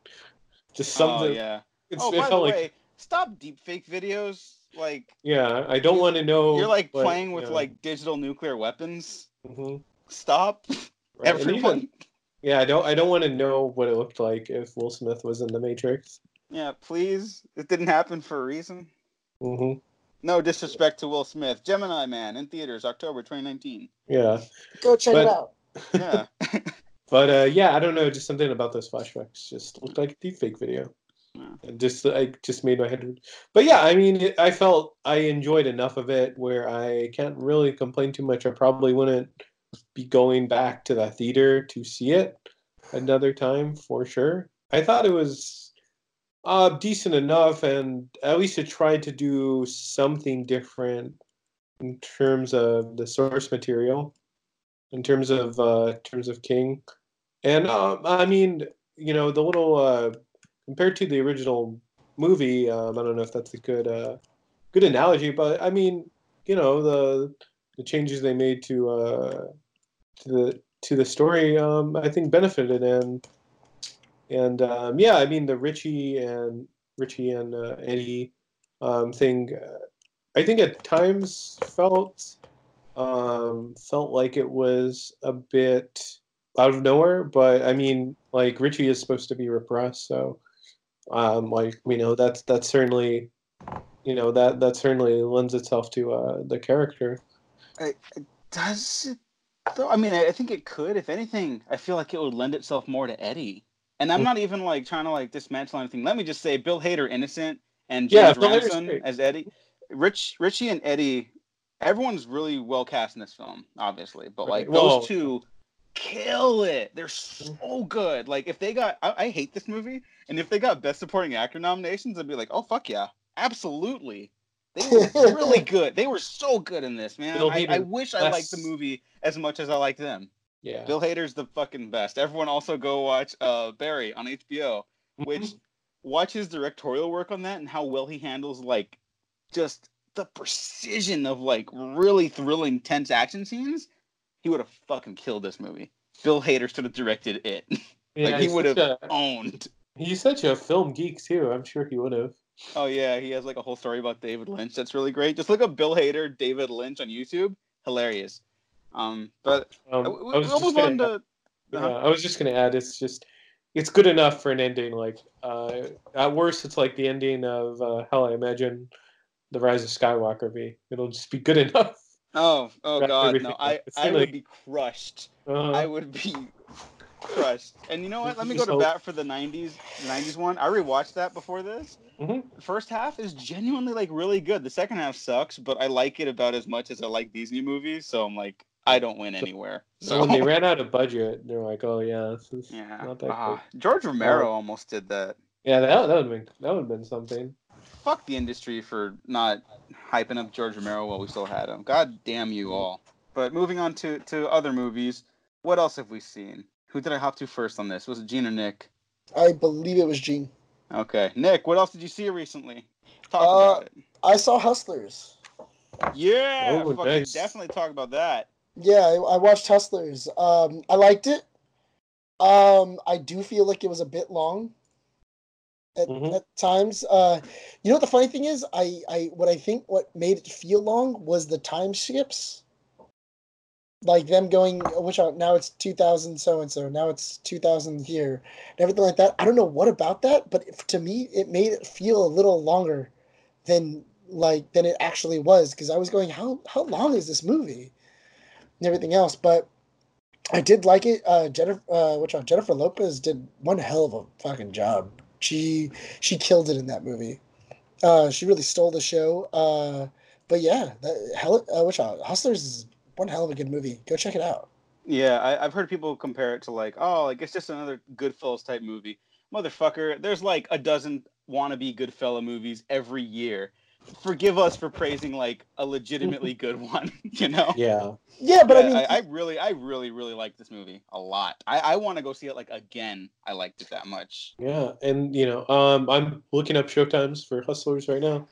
just something. Oh something. yeah. It's, Oh, it by the felt like way, stop deep fake videos. Like yeah. I don't want to know. you're like what- playing with yeah. like digital nuclear weapons. Mhm. Stop, Right, and even- everyone. yeah, I don't. I don't want to know what it looked like if Will Smith was in the Matrix. Yeah, please. It didn't happen for a reason. hmm No disrespect to Will Smith. Gemini Man in theaters, October 2019. Yeah, go check it out. Yeah. but uh, yeah, I don't know. Just something about those flashbacks just looked like a deep fake video. Yeah. It just I just made my head. But yeah, I mean, it, I felt I enjoyed enough of it where I can't really complain too much. I probably wouldn't be going back to the theater to see it another time for sure. I thought it was uh, decent enough, and at least it tried to do something different in terms of the source material, in terms of uh, terms of King, and um, I mean, you know, the little uh, compared to the original movie. Um, I don't know if that's a good uh, good analogy, but I mean, you know, the the changes they made to uh, to the to the story, um, I think benefited and and um, yeah, I mean the Richie and Richie and uh, Eddie um, thing, uh, I think at times felt um, felt like it was a bit out of nowhere. But I mean, like Richie is supposed to be repressed, so um, like you know that's that's certainly you know that that certainly lends itself to uh, the character. Does it though? I mean, I I think it could. If anything, I feel like it would lend itself more to Eddie. And I'm Mm. not even like trying to like dismantle anything. Let me just say, Bill Hader innocent and James Ransone as Eddie. Rich, Richie, and Eddie. Everyone's really well cast in this film, obviously, but like Right. Those two kill it. They're so good. Like if they got, I, I hate this movie, and if they got Best Supporting Actor nominations, I'd be like, oh fuck yeah, absolutely. They were really good. They were so good in this, man. I, I wish I liked the movie as much as I like them. Yeah. Bill Hader's the fucking best. Everyone also go watch uh Barry on HBO, which Mhm. watch his directorial work on that and how well he handles like just the precision of like really thrilling tense action scenes. He would have fucking killed this movie. Bill Hader should have directed it. Yeah, like he would have a- owned. He's such a film geek too. I'm sure he would have. Oh yeah, he has like a whole story about David Lynch. That's really great. Just look up Bill Hader, David Lynch on YouTube. Hilarious. Um, but Um, uh, I was we'll just move on to. Yeah. I was just gonna add. It's just, it's good enough for an ending. Like, uh, at worst, it's like the ending of uh, Hell. I imagine the Rise of Skywalker be. It'll just be good enough. Oh, oh God, no! I I would be crushed. Uh, I would be crushed. And you know what? Let me go to bat for the '90s, the '90s one. I rewatched that before this. Mhm. First half is genuinely like really good. The second half sucks, but I like it about as much as I like these new movies. So I'm like, I don't win anywhere. so So when they ran out of budget, they're like, "Oh yeah, this is yeah, not that Ah, good." George Romero Oh. almost did that. Yeah, that that would been that would have been something. Fuck the industry for not hyping up George Romero while we still had him. God damn you all. But moving on to to other movies, what else have we seen? Who did I hop to first on this? Was it Gene or Nick? I believe it was Gene. Okay, Nick, what else did you see recently? Talk Uh, about it. I saw Hustlers. Yeah, Oh, fucking nice. definitely talk about that. Yeah, I, I watched Hustlers. Um, I liked it. Um, I do feel like it was a bit long at, Mhm. at times. Uh, you know what the funny thing is? I, I what I think what made it feel long was the time skips. Like them going, which are, now it's two thousand so and so, now it's two thousand here, and everything like that. I don't know what about that, but if, to me, it made it feel a little longer than like than it actually was because I was going how how long is this movie and everything else but I did like it. Uh Jennifer uh which one? Jennifer Lopez did one hell of a fucking job. She she killed it in that movie. Uh she really stole the show. Uh but yeah that hell uh, which one? Hustlers is one hell of a good movie. Go check it out. Yeah, I, I've heard people compare it to like, oh, like it's just another Goodfellas type movie. Motherfucker, there's like a dozen wannabe Goodfella movies every year. Forgive us for praising like a legitimately good one, you know? Yeah. yeah but I mean I, I really, I really, really like this movie a lot. I, I want to go see it like again. I liked it that much. Yeah. And you know, um I'm looking up showtimes for Hustlers right now.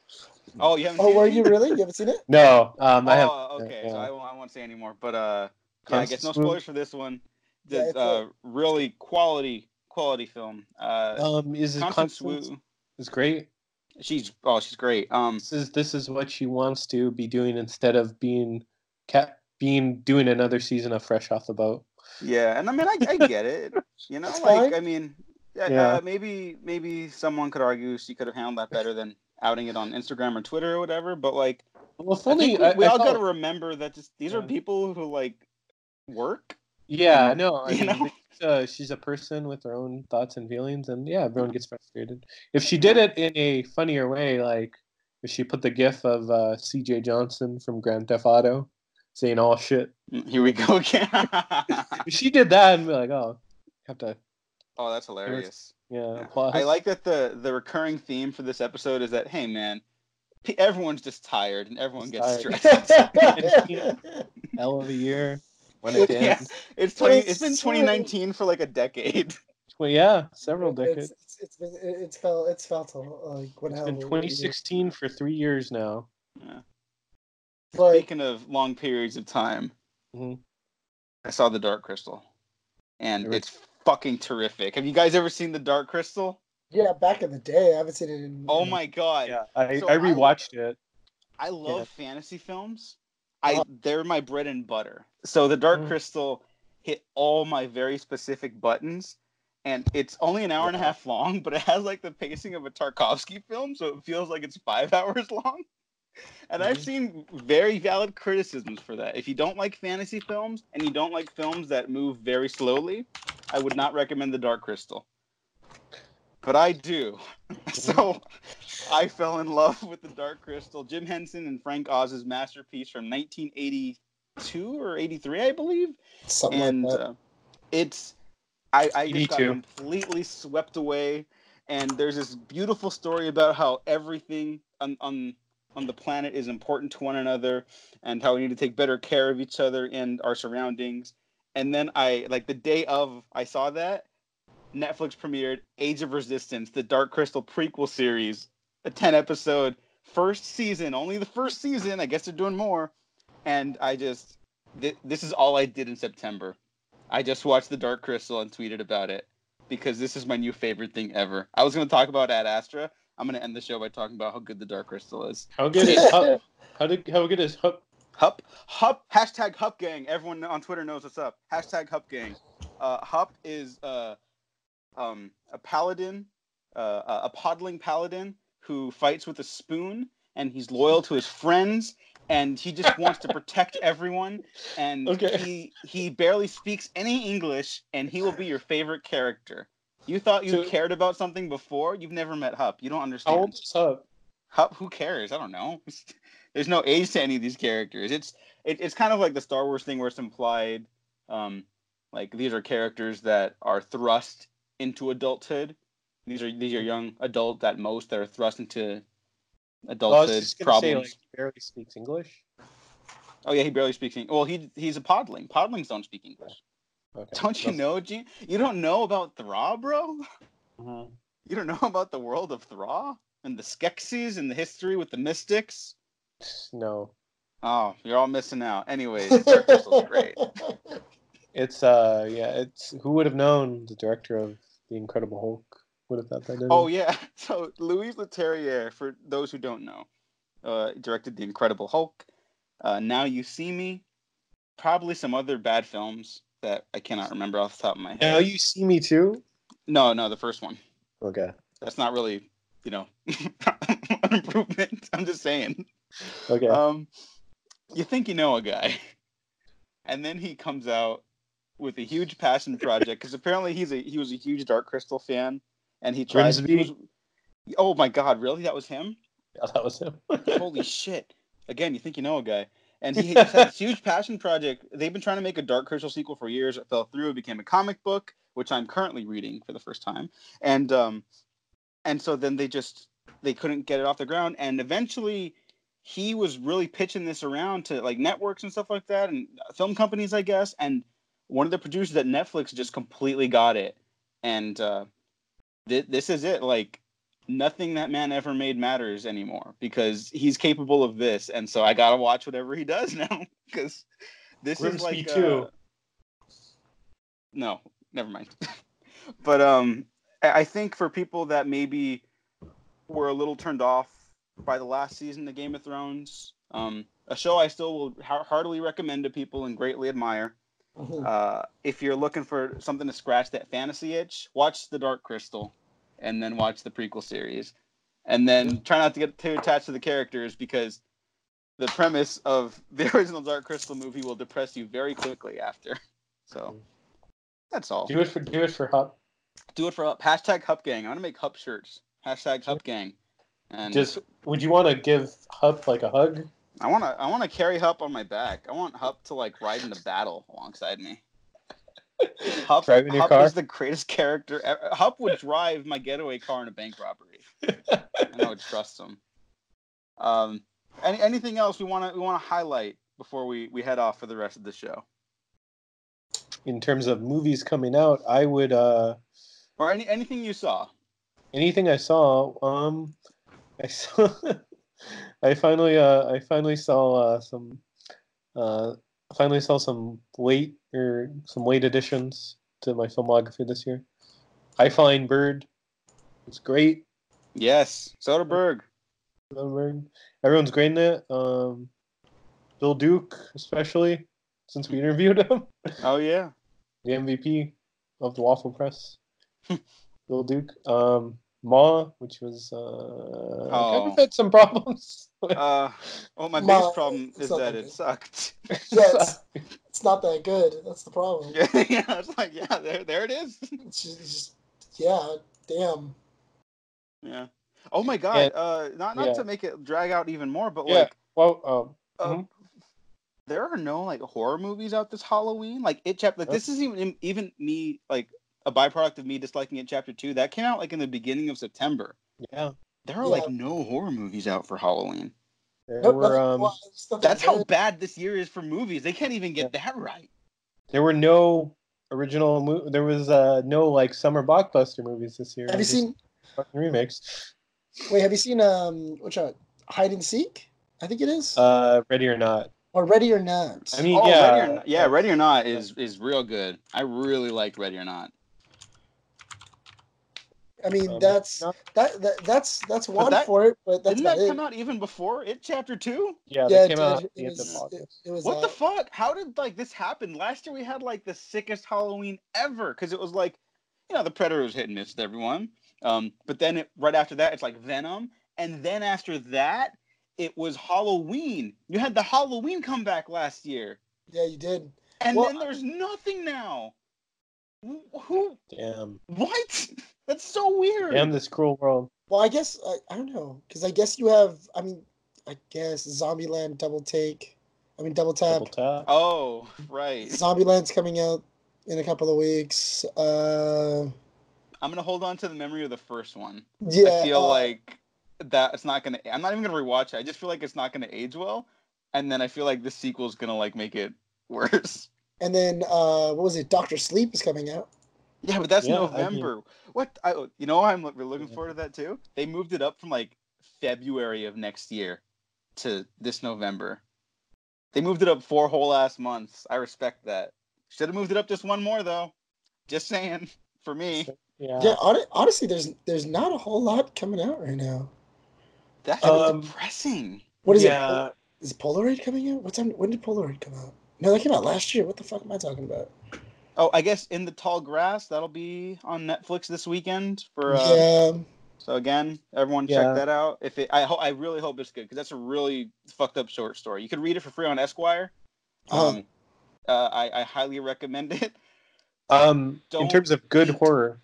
Oh, you haven't oh seen were it? you really you haven't seen it No, um I have oh, okay. So. I won't, I won't say anymore. But uh, yeah, I guess no spoilers for this one. The Yeah, it's uh, really quality, quality film. Uh, um is it Constance Constance Wu. is great. She's oh, she's great. Um, This is this is what she wants to be doing instead of being cat being doing another season of Fresh Off the Boat. yeah, and I mean, I, I get it. You know, like fine. I mean, yeah, Yeah. Uh, maybe maybe someone could argue she could have handled that better than outing it on Instagram or Twitter or whatever. But like, Well, think we, we I all got to remember that just, these are people who like work. Yeah, no, I You mean, know? uh, she's a person with her own thoughts and feelings, and yeah, everyone gets frustrated. If she did it in a funnier way, like if she put the gif of uh, C.J. Johnson from Grand Theft Auto saying all shit, Mm, Here we go again. if she did that, and be like, oh, have to, oh, that's hilarious. yeah, applause. I like that the the recurring theme for this episode is that hey man, everyone's just tired and everyone gets Tired. stressed. hell of a year when it yeah, ends. it's twenty. it's It's been so- 2019 for like a decade. Well, yeah, several decades. it's, it's, it's been it's felt it's felt like what It's hell been 2016 for three years now. but Speaking of long periods of time, Mhm. I saw the Dark Crystal, and Really? it's fucking terrific. Have you guys ever seen the Dark Crystal? yeah back in the day I haven't seen it in Oh my god! Yeah, I, So I I- rewatched it. I love Yeah. fantasy films. I Uh-huh. they're my bread and butter. So the Dark Mm. Crystal hit all my very specific buttons, and it's only an hour and a half long, but it has like the pacing of a Tarkovsky film, so it feels like it's five hours long. And I've Mhm. seen very valid criticisms for that. If you don't like fantasy films and you don't like films that move very slowly, I would not recommend The Dark Crystal. But I do. so I fell in love with The Dark Crystal. Jim Henson and Frank Oz's masterpiece from 1982 or 83, I believe something and like that. uh, it's I, I just got 82. completely swept away and there's this beautiful story about how everything on, on on the planet is important to one another and how we need to take better care of each other and our surroundings and then i like the day of i saw that netflix premiered age of resistance the dark crystal prequel series a 10 episode first season only the first season i guess they're doing more and i just th- this is all i did in september I just watched The Dark Crystal and tweeted about it because this is my new favorite thing ever. I was going to talk about Ad Astra. I'm going to end the show by talking about how good The Dark Crystal is. How good is Hup? How did how good is Hup? Hup, Hup, hashtag Hup Gang. Everyone on Twitter knows what's up. Hashtag Hup Gang. Uh, Hup is uh, um, a paladin, uh, a podling paladin who fights with a spoon, and he's loyal to his friends, and he just wants to protect everyone. And Okay. he he barely speaks any English, and he will be your favorite character. You thought you So- cared about something before? You've never met Hup. You don't How understand. old is Hup? Hup, who cares? I don't know. There's no age to any of these characters. It's it, it's kind of like the Star Wars thing where it's implied, um, like these are characters that are thrust into adulthood. These are these are young adults at most that are thrust into adulthood gonna problems. say like he barely speaks English. oh yeah, he barely speaks English. Well, he he's a podling. Podlings don't speak English. Okay. Don't you That's- know, Gene? You don't know about Thra, bro? Mhm. You don't know about the world of Thra and the Skeksis and the history with the Mystics? No, Oh, you're all missing out. Anyways, Dark Crystal's great. it's uh yeah, it's who would have known the director of the Incredible Hulk would have thought that. Oh yeah. So Louis Leterrier, for those who don't know, uh, directed The Incredible Hulk. Uh, now You See Me. Probably some other bad films that I cannot remember off the top of my head. Now you see me too. No, no, the first one. Okay. That's not really you know, an improvement. I'm just saying. Okay. Um, you think you know a guy, and then he comes out with a huge passion project because apparently he's a he was a huge Dark Crystal fan, and he tried. He Grimsby? was, oh my God! Really? That was him? yeah, that was him. Holy shit! Again, you think you know a guy, and he has had this huge passion project. They've been trying to make a Dark Crystal sequel for years. It fell through. It became a comic book, which I'm currently reading for the first time, and um, and so then they just they couldn't get it off the ground, and eventually he was really pitching this around to like networks and stuff like that, and film companies, I guess, and one of the producers at Netflix just completely got it, and uh, th- this is it, like nothing that man ever made matters anymore because he's capable of this and so i gotta watch whatever he does now because this is Grimsby like too. uh, no never mind but um I I think for people that maybe were a little turned off by the last season of game of thrones um a show i still will ha- heartily recommend to people and greatly admire Mhm. uh, if you're looking for something to scratch that fantasy itch, watch The Dark Crystal, and then watch the prequel series, and then try not to get too attached to the characters because the premise of the original Dark Crystal movie will depress you very quickly after. So that's all. do it for do it for Hup. Do it for Hup. Hashtag Hup Gang. I'm gonna make Hup shirts. Hashtag Hup Gang. And Just would you want to give Hup like a hug? I wanna I wanna carry Hup on my back. I want Hup to like ride into battle alongside me. Hup, Drive in your Hup car? is the greatest character. ever. Hup would drive my getaway car in a bank robbery, and I would trust him. Um, any anything else we want to we want to highlight before we we head off for the rest of the show, In terms of movies coming out, I would uh or any anything you saw? anything I saw, um, I saw, I finally, uh, I finally saw uh, some, uh, finally saw some late or some late additions to my filmography this year. High Flying Bird, it's great. Yes, Soderbergh. Bird. Everyone's great in it. Um, Bill Duke, especially since we interviewed him, Oh yeah. the MVP of the Waffle Press. Bill Duke. Um, Ma, which was uh, Oh. of had some problems. Uh, well, my Ma, biggest problem is that that it sucked. Yeah, it's, it's not that good. That's the problem. yeah, yeah, it's like yeah, there there it is. It's just, it's just yeah, damn. Yeah. Oh my god. And- uh, not not yeah. to make it drag out even more, but Yeah. like, well, um, uh, Mhm. there are no like horror movies out this Halloween. Like it chapter. Like this is even even me like a byproduct of me disliking it. Chapter two that came out like in the beginning of September. yeah, There are Yeah. like no horror movies out for Halloween. there were um, well, it's nothing That's how bad this year is for movies. They can't even get that right. there were no original. Mo- there was uh no like summer blockbuster movies this year. Have you seen? remakes? Wait, have you seen um, which one? Hide and Seek? I think it is. Uh, Ready or Not. or Ready or Not? I mean, Oh, yeah, Ready or Not, yeah, Ready or Not is is real good. I really liked Ready or Not. I mean, um, that's not- that, that that's that's one that- for it, but that's Didn't about that it. come out even before it? Chapter two. yeah, yeah, that it came did. out at It the end of was, August. it, it was What the uh, fuck? How did like this happen? Last year we had like the sickest Halloween ever because it was like, you know, the Predator was hitting this with everyone. Um, but then it, right after that, it's like Venom, and then after that, it was Halloween. You had the Halloween comeback last year, yeah, you did. and Well, then there's nothing now. Who? Damn, What? That's so weird. damn this cruel world. Well, I guess I, I don't know because I guess you have. I mean, I guess Zombieland double take. I mean, double tap. Double tap. Oh, right. Zombieland's coming out in a couple of weeks. Uh, I'm gonna hold on to the memory of the first one. yeah, I feel uh, like that it's not gonna. I'm not even gonna rewatch it. I just feel like it's not gonna age well, and then I feel like the sequel's gonna like make it worse. And then uh, what was it? Doctor Sleep is coming out. Yeah, but that's Yeah, I mean- November. What? I, you know, I'm we're looking forward to that too. They moved it up from like February of next year to this November. They moved it up four whole ass months. I respect that. Should have moved it up just one more though. Just saying. For me, Yeah. Yeah, honestly, there's there's not a whole lot coming out right now. that's Um, depressing. What is yeah. it? Is Polaroid coming out? What time? When did Polaroid come out? No, that came out last year. What the fuck am I talking about? Oh, I guess in the tall grass that'll be on Netflix this weekend for uh, yeah, So again, everyone Yeah. check that out. If it, I hope, I really hope it's good because that's a really fucked up short story. You could read it for free on Esquire. Uh-huh. Um, uh, I, I highly recommend it. Um, in terms of good horror,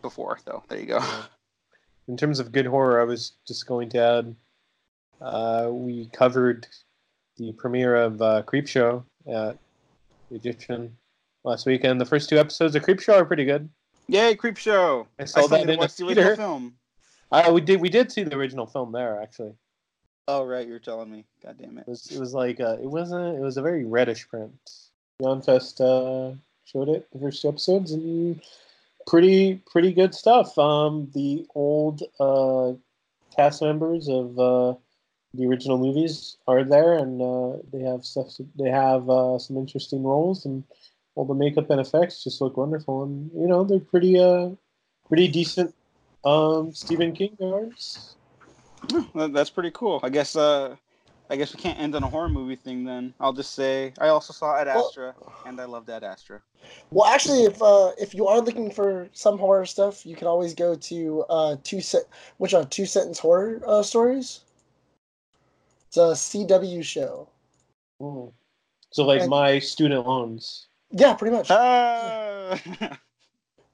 Before though, there you go. in terms of good horror, I was just going to add, uh, we covered the premiere of uh, Creepshow at the Egyptian last weekend. The first two episodes of Creepshow are pretty good. Yay, Creep Show! I I saw still that in watch the original film. Uh, we did we did see the original film there actually. Oh right, you're telling me. God damn it. It was it was like uh, it wasn't it was a very reddish print. Beyond Fest uh, showed it the first two episodes and pretty pretty good stuff. Um, the old uh, cast members of uh, the original movies are there, and uh, they have stuff. They have uh, some interesting roles, and all the makeup and effects just look wonderful. And you know they're pretty uh pretty decent um, Stephen King artists. Oh, That's pretty cool. I guess. Uh, I guess we can't end on a horror movie thing then. I'll just say I also saw Ad Well- Astra, and I loved Ad Astra. Well, actually, if uh, if you are looking for some horror stuff, you can always go to uh, two set, which are two sentence horror uh, stories. It's a CW show. Mm. So like And- my student loans. Yeah, pretty much. Ah!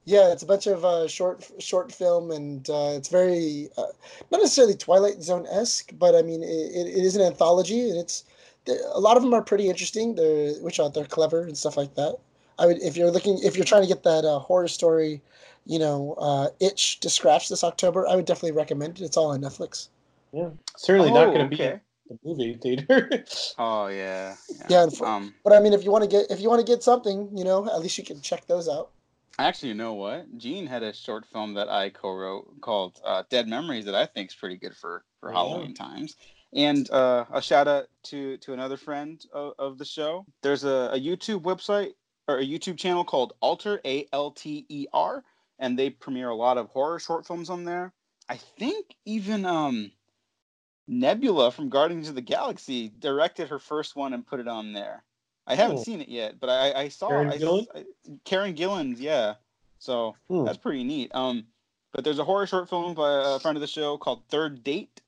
Yeah, it's a bunch of uh, short short film, and uh, it's very uh, not necessarily Twilight Zone esque, but I mean it, it, it is an anthology, and it's a lot of them are pretty interesting. They're which are they're clever and stuff like that. I would if you're looking if you're trying to get that uh, horror story, you know, uh, itch to scratch this October, I would definitely recommend it. It's all on Netflix. Yeah, certainly not Oh, going to be okay. at the movie theater. Oh yeah. Yeah, and for- Um. But I mean, if you want to get if you want to get something, you know, at least you can check those out. Actually, you know what? Gene had a short film that I co-wrote called uh, "Dead Memories" that I think is pretty good for for Oh, Halloween times. And uh, a shout out to to another friend of, of the show. There's a, a YouTube website or a YouTube channel called Alter A L T E R, and they premiere a lot of horror short films on there. I think even um, Nebula from Guardians of the Galaxy directed her first one and put it on there. I haven't seen it yet, but I, I saw Karen I, Gillan? I, Karen Gillan, yeah. So Hmm. that's pretty neat. Um, but there's a horror short film by a friend of the show called Third Date,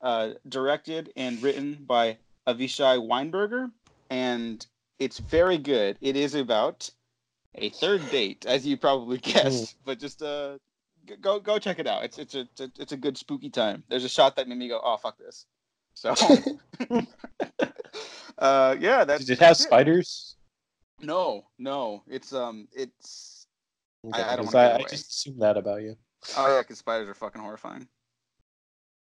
uh, directed and written by Avishai Weinberger, and it's very good. It is about a third date, as you probably guessed, but just uh, go go check it out. It's it's a it's a, it's a good spooky time. There's a shot that made me go, oh fuck this. So, uh, yeah, that's Does it have that's spiders? No, no, it's um, it's I- I don't I, I just assumed that about you. oh yeah, because spiders are fucking horrifying.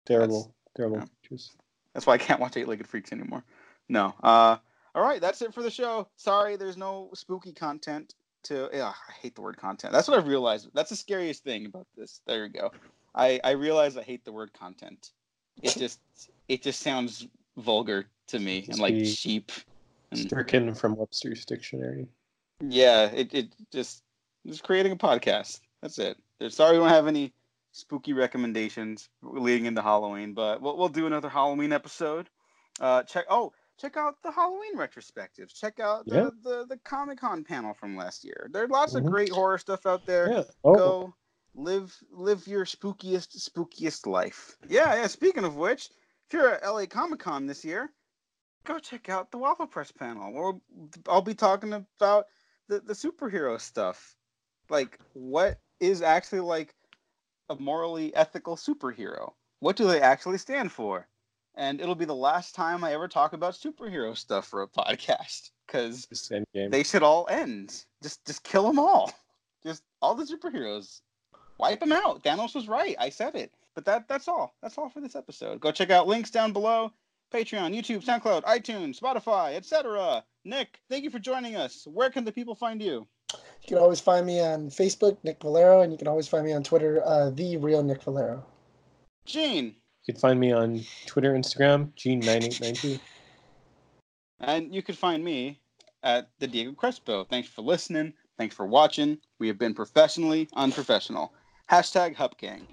Terrible, terrible. yeah. creatures. That's why I can't watch Eight Legged Freaks anymore. No. Uh, all right, that's it for the show. Sorry, there's no spooky content. To yeah, I hate the word content. That's what I've realized. That's the scariest thing about this. There you go. I I realize I hate the word content. It just it just sounds vulgar to me and like cheap. And Stricken from Webster's dictionary. yeah, it it just just creating a podcast. That's it. Sorry we don't have any spooky recommendations leading into Halloween, but we'll we'll do another Halloween episode. Uh, check oh check out the Halloween retrospectives. Check out the Yeah. the, the Comic Con panel from last year. There's lots Mhm. of great horror stuff out there. Yeah. Oh, Go live live your spookiest spookiest life. Yeah, yeah. Speaking of which, if you're at LA Comic Con this year, go check out the Waffle Press panel. Where I'll be talking about the, the superhero stuff. Like, what is actually like a morally ethical superhero? What do they actually stand for? And it'll be the last time I ever talk about superhero stuff for a podcast because this they should all end. Just just kill them all. Just all the superheroes. Wipe them out. Thanos was right. I said it. But that that's all. That's all for this episode. Go check out links down below. Patreon, YouTube, SoundCloud, iTunes, Spotify, etc. Nick, thank you for joining us. Where can the people find you? You can always find me on Facebook, Nick Valero, and you can always find me on Twitter, uh, the real Nick Valero. Gene. You can find me on Twitter, Instagram, Gene9892. And you can find me at the Diego Crespo. Thanks for listening. Thanks for watching. We have been professionally unprofessional. Hashtag Hup Gang.